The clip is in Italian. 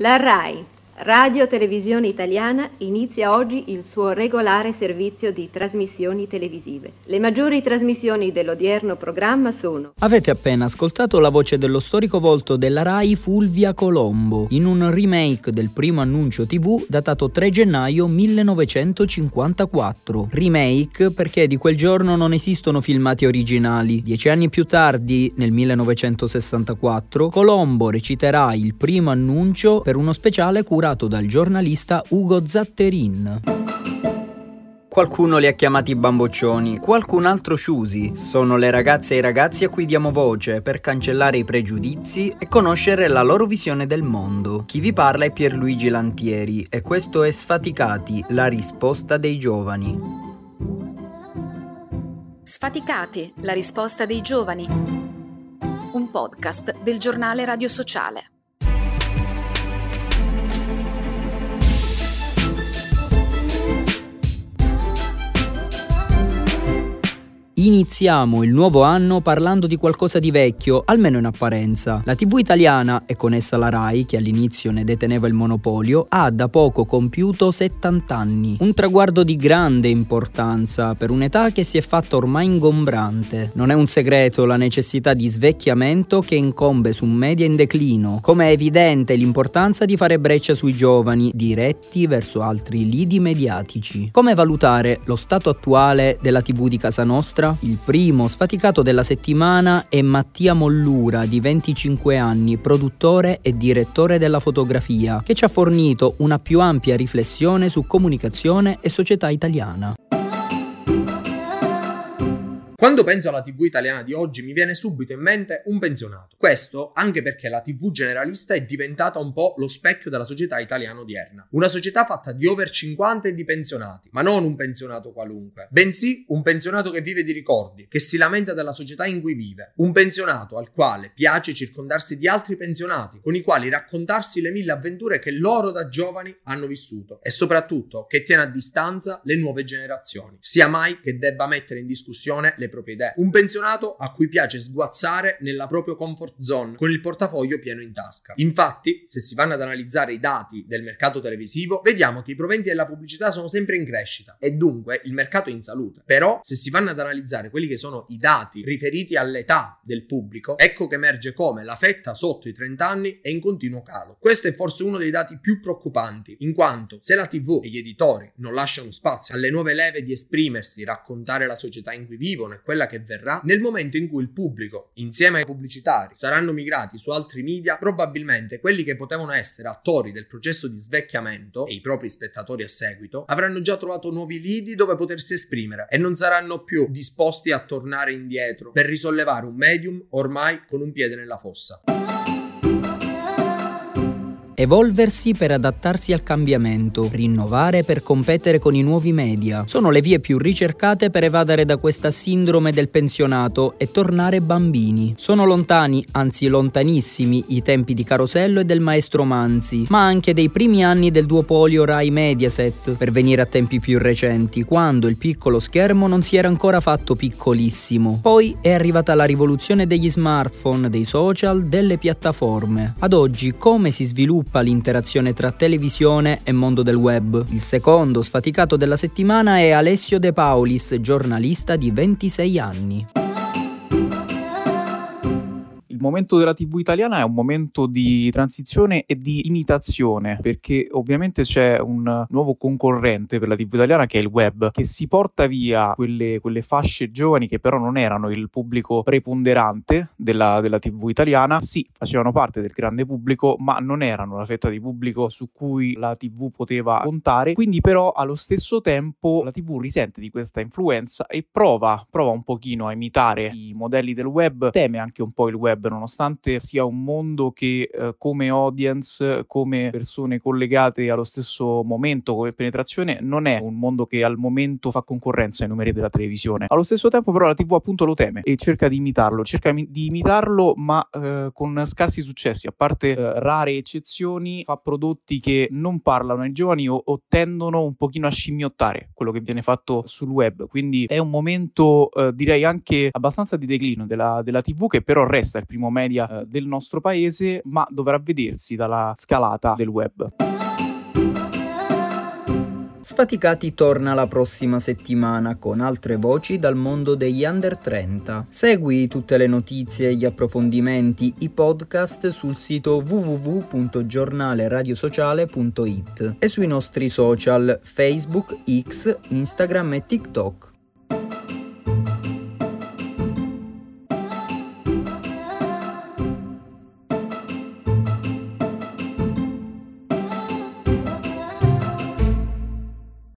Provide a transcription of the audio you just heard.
La RAI, Radio Televisione Italiana, inizia oggi il suo regolare servizio di trasmissioni televisive. Le maggiori trasmissioni dell'odierno programma sono Avete appena ascoltato la voce dello storico volto della RAI Fulvia Colombo in un remake del primo annuncio TV datato 3 gennaio 1954. Remake perché di quel giorno non esistono filmati originali. Dieci anni più tardi, nel 1964, Colombo reciterà il primo annuncio per uno speciale curato dal giornalista Ugo Zatterin. Qualcuno li ha chiamati bamboccioni, qualcun altro ciusi. Sono le ragazze e i ragazzi a cui diamo voce per cancellare i pregiudizi e conoscere la loro visione del mondo. Chi vi parla è Pierluigi Lantieri e questo è Sfaticati, la risposta dei giovani. Sfaticati, la risposta dei giovani. Un podcast del giornale Radio Sociale. Iniziamo il nuovo anno parlando di qualcosa di vecchio, almeno in apparenza. La TV italiana, e con essa la RAI, che all'inizio ne deteneva il monopolio, ha da poco compiuto 70 anni. Un traguardo di grande importanza per un'età che si è fatta ormai ingombrante. Non è un segreto la necessità di svecchiamento che incombe su media in declino, come è evidente l'importanza di fare breccia sui giovani diretti verso altri lidi mediatici. Come valutare lo stato attuale della TV di casa nostra? Il primo sfaticato della settimana è Mattia Mollura, di 25 anni, produttore e direttore della fotografia, che ci ha fornito una più ampia riflessione su comunicazione e società italiana. Quando penso alla TV italiana di oggi mi viene subito in mente un pensionato. Questo anche perché la TV generalista è diventata un po' lo specchio della società italiana odierna. Una società fatta di over 50 e di pensionati, ma non un pensionato qualunque, bensì un pensionato che vive di ricordi, che si lamenta della società in cui vive. Un pensionato al quale piace circondarsi di altri pensionati, con i quali raccontarsi le mille avventure che loro da giovani hanno vissuto e soprattutto che tiene a distanza le nuove generazioni. Sia mai che debba mettere in discussione le proprie idee. Un pensionato a cui piace sguazzare nella propria comfort zone con il portafoglio pieno in tasca. Infatti, se si vanno ad analizzare i dati del mercato televisivo, vediamo che i proventi della pubblicità sono sempre in crescita e dunque il mercato è in salute. Però, se si vanno ad analizzare quelli che sono i dati riferiti all'età del pubblico, ecco che emerge come la fetta sotto i 30 anni è in continuo calo. Questo è forse uno dei dati più preoccupanti, in quanto se la TV e gli editori non lasciano spazio alle nuove leve di esprimersi, raccontare la società in cui vivono e quella che verrà, nel momento in cui il pubblico, insieme ai pubblicitari, saranno migrati su altri media, probabilmente quelli che potevano essere attori del processo di svecchiamento e i propri spettatori a seguito, avranno già trovato nuovi lidi dove potersi esprimere e non saranno più disposti a tornare indietro per risollevare un medium ormai con un piede nella fossa. Evolversi per adattarsi al cambiamento, rinnovare per competere con i nuovi media. Sono le vie più ricercate per evadere da questa sindrome del pensionato e tornare bambini. Sono lontani, anzi lontanissimi, i tempi di Carosello e del maestro Manzi, ma anche dei primi anni del duopolio Rai Mediaset, per venire a tempi più recenti, quando il piccolo schermo non si era ancora fatto piccolissimo. Poi è arrivata la rivoluzione degli smartphone, dei social, delle piattaforme. Ad oggi come si sviluppa l'interazione tra televisione e mondo del web. Il secondo sfaticato della settimana è Alessio De Paulis, giornalista di 26 anni. Il momento della TV italiana è un momento di transizione e di imitazione, perché ovviamente c'è un nuovo concorrente per la TV italiana che è il web, che si porta via quelle, quelle fasce giovani che però non erano il pubblico preponderante della, della TV italiana. Sì, facevano parte del grande pubblico, ma non erano la fetta di pubblico su cui la TV poteva contare. Quindi però allo stesso tempo la TV risente di questa influenza e prova, prova un pochino a imitare i modelli del web, teme anche un po' il web nonostante sia un mondo che eh, come audience, come persone collegate allo stesso momento, come penetrazione, non è un mondo che al momento fa concorrenza ai numeri della televisione. Allo stesso tempo però la TV appunto lo teme e cerca di imitarlo, cerca di imitarlo ma eh, con scarsi successi, a parte eh, rare eccezioni, fa prodotti che non parlano ai giovani o, o, tendono un pochino a scimmiottare quello che viene fatto sul web, quindi è un momento eh, direi anche abbastanza di declino della, della TV che però resta il primo mainstream media eh, del nostro paese, ma dovrà vedersi dalla scalata del web. Sfaticati torna la prossima settimana con altre voci dal mondo degli under 30. Segui tutte le notizie, gli approfondimenti, i podcast sul sito www.giornaleradiosociale.it e sui nostri social Facebook, X, Instagram e TikTok.